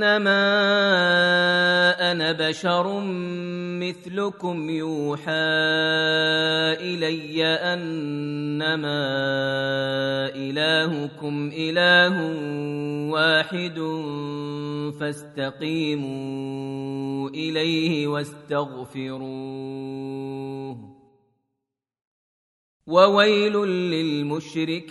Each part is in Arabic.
إنما أنا بشر مثلكم يوحى إلي أنما إلهكم إله واحد فاستقيموا إليه واستغفروه. وويل للمشركين.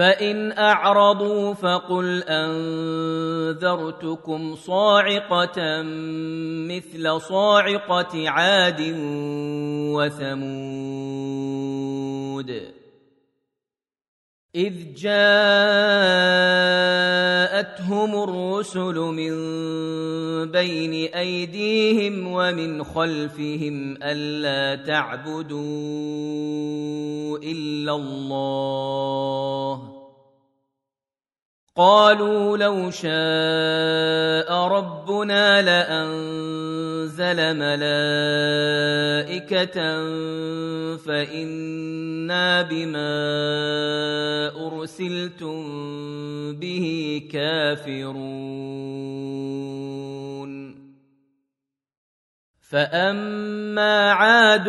فإن أعرضوا فقل أنذرتكم صاعقة مثل صاعقة عاد وثمود. إذ جاءتهم الرسل من بين أيديهم ومن خلفهم ألا تعبدوا إلا الله. قالوا لو شاء ربنا لأنزل ملائكة فإنا بما أرسلتم به كافرون. فأما عاد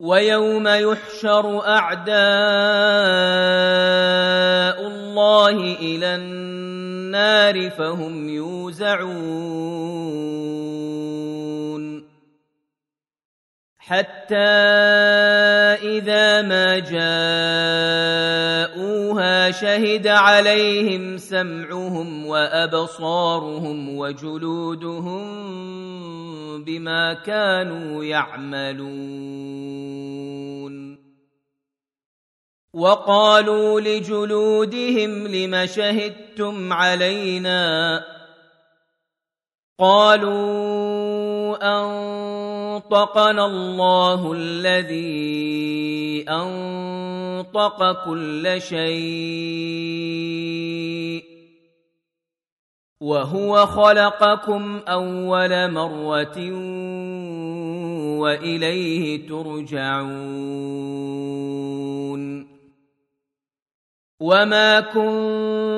ويوم يحشر أعداء الله إلى النار فهم يوزعون. حتى إذا ما جاءوها شهد عليهم سمعهم وأبصارهم وجلودهم بما كانوا يعملون. وقالوا لجلودهم لم شهدتم علينا؟ قالوا أنطقنا الله الذي أنطق كل شيء. وهو خلقكم أول مرة وإليه ترجعون. وما كنتم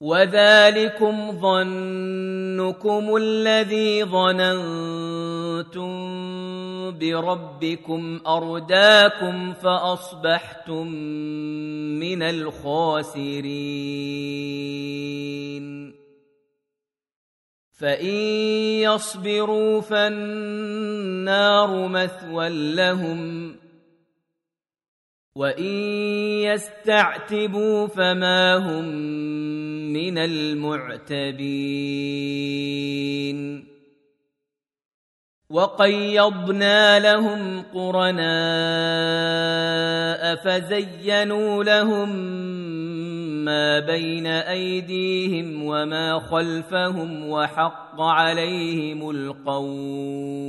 وذلكم ظنكم الذي ظننتم بربكم أرداكم فأصبحتم من الخاسرين. فإن يصبروا فالنار مثوى لهم. وان يستعتبوا فما هم من المعتبين وقيضنا لهم قرناء فزينوا لهم ما بين ايديهم وما خلفهم وحق عليهم القول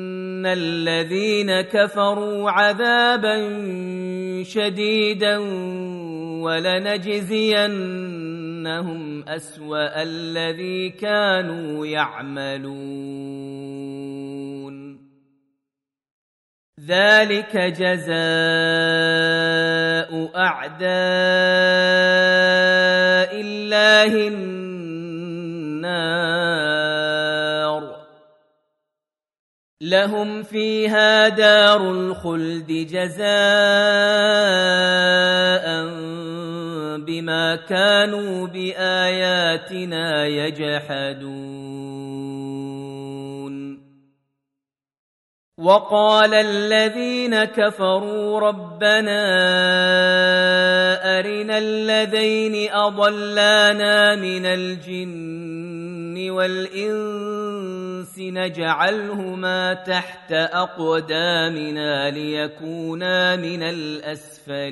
الذين كفروا عذابا شديدا ولنجزينهم اسوا الذي كانوا يعملون. ذلك جزاء اعداء الله لهم فيها دار الخلد جزاء بما كانوا بآياتنا يجحدون. وقال الذين كفروا ربنا أرنا الذين أضلانا من الجن والإنس نجعلهما تحت أقدامنا ليكونا من الأسفلين.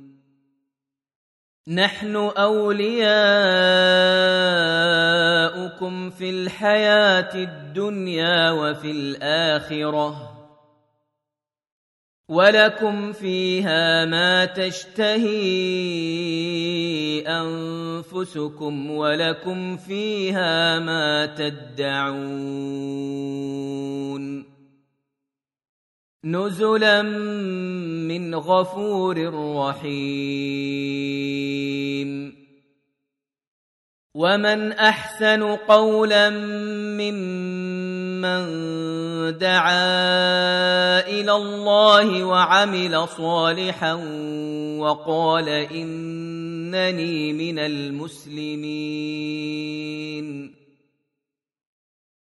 نحن أولياؤكم في الحياة الدنيا وفي الآخرة. ولكم فيها ما تشتهي أنفسكم ولكم فيها ما تدعون. نزلا من غفور رحيم. ومن أحسن قولا ممن دعا إلى الله وعمل صالحا وقال إنني من المسلمين.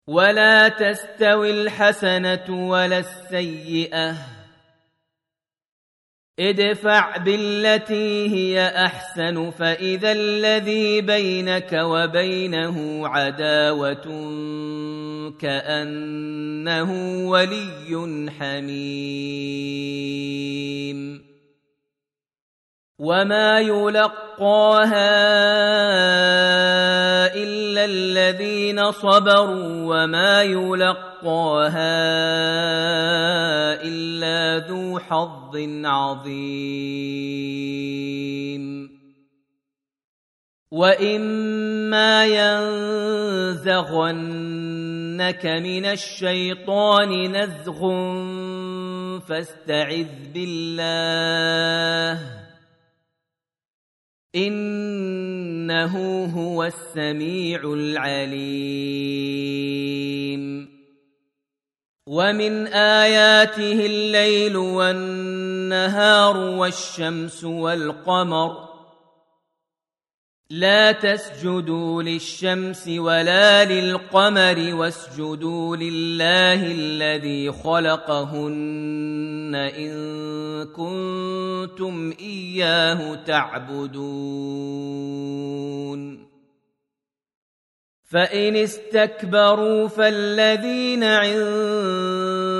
ولا تستوي الحسنة ولا السيئة. ادفع بالتي هي أحسن فإذا الذي بينك وبينه عداوة كأنه ولي حميم. وما يلقاها الا الذين صبروا وما يلقاها الا ذو حظ عظيم واما ينزغنك من الشيطان نزغ فاستعذ بالله إنه هو السميع العليم. ومن آياته الليل والنهار والشمس والقمر لا تسجدوا للشمس ولا للقمر واسجدوا لله الذي خلقهن إن كنتم إياه تعبدون. فإن استكبروا فالذين عند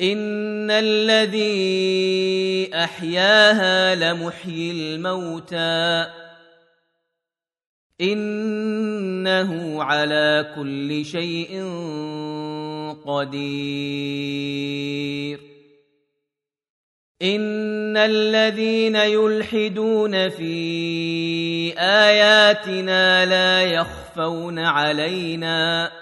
ان الذي احياها لمحيي الموتى. انه على كل شيء قدير. ان الذين يلحدون في اياتنا لا يخفون علينا.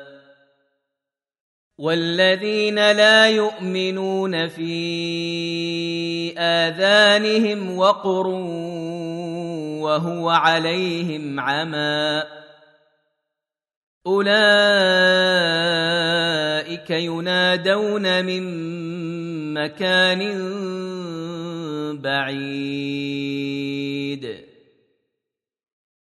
والذين لا يؤمنون في آذانهم وقر وهو عليهم عمى. أولئك ينادون من مكان بعيد.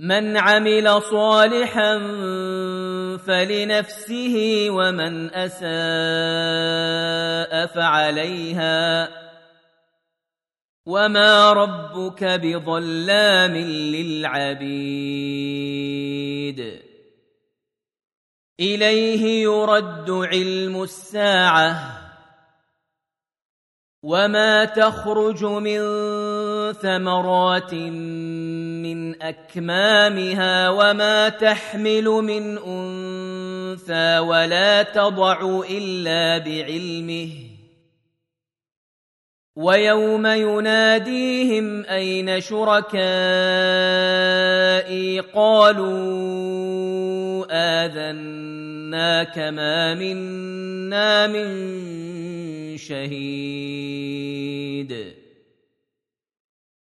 من عمل صالحا فلنفسه ومن أساء فعليها. وما ربك بظلام للعبيد. إليه يرد علم الساعة. وما تخرج من ثمرات من أكمامها وما تحمل من أنثى ولا تضع إلا بعلمه. ويوم يناديهم أين شركائي؟ قالوا آذناك ما منا من شهيد.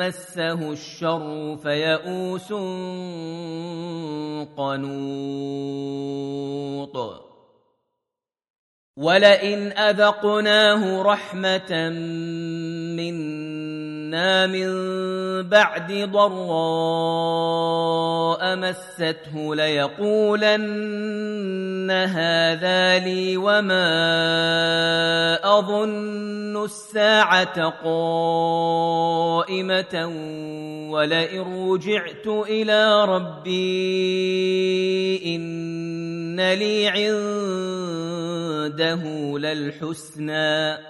مسه الشر فيئوس قنوط ولئن أذقناه رحمة منا من بعد ضراء مسته ليقولن هذا لي وما أظن الساعة قائمة ولئن رجعت إلى ربي إن لي عنده للحسنى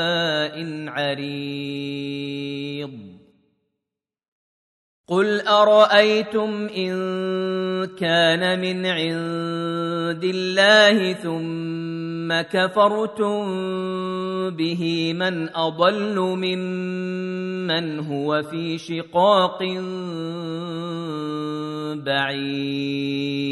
عريض قل أرأيتم إن كان من عند الله ثم كفرتم به من أضل ممن هو في شقاق بعيد.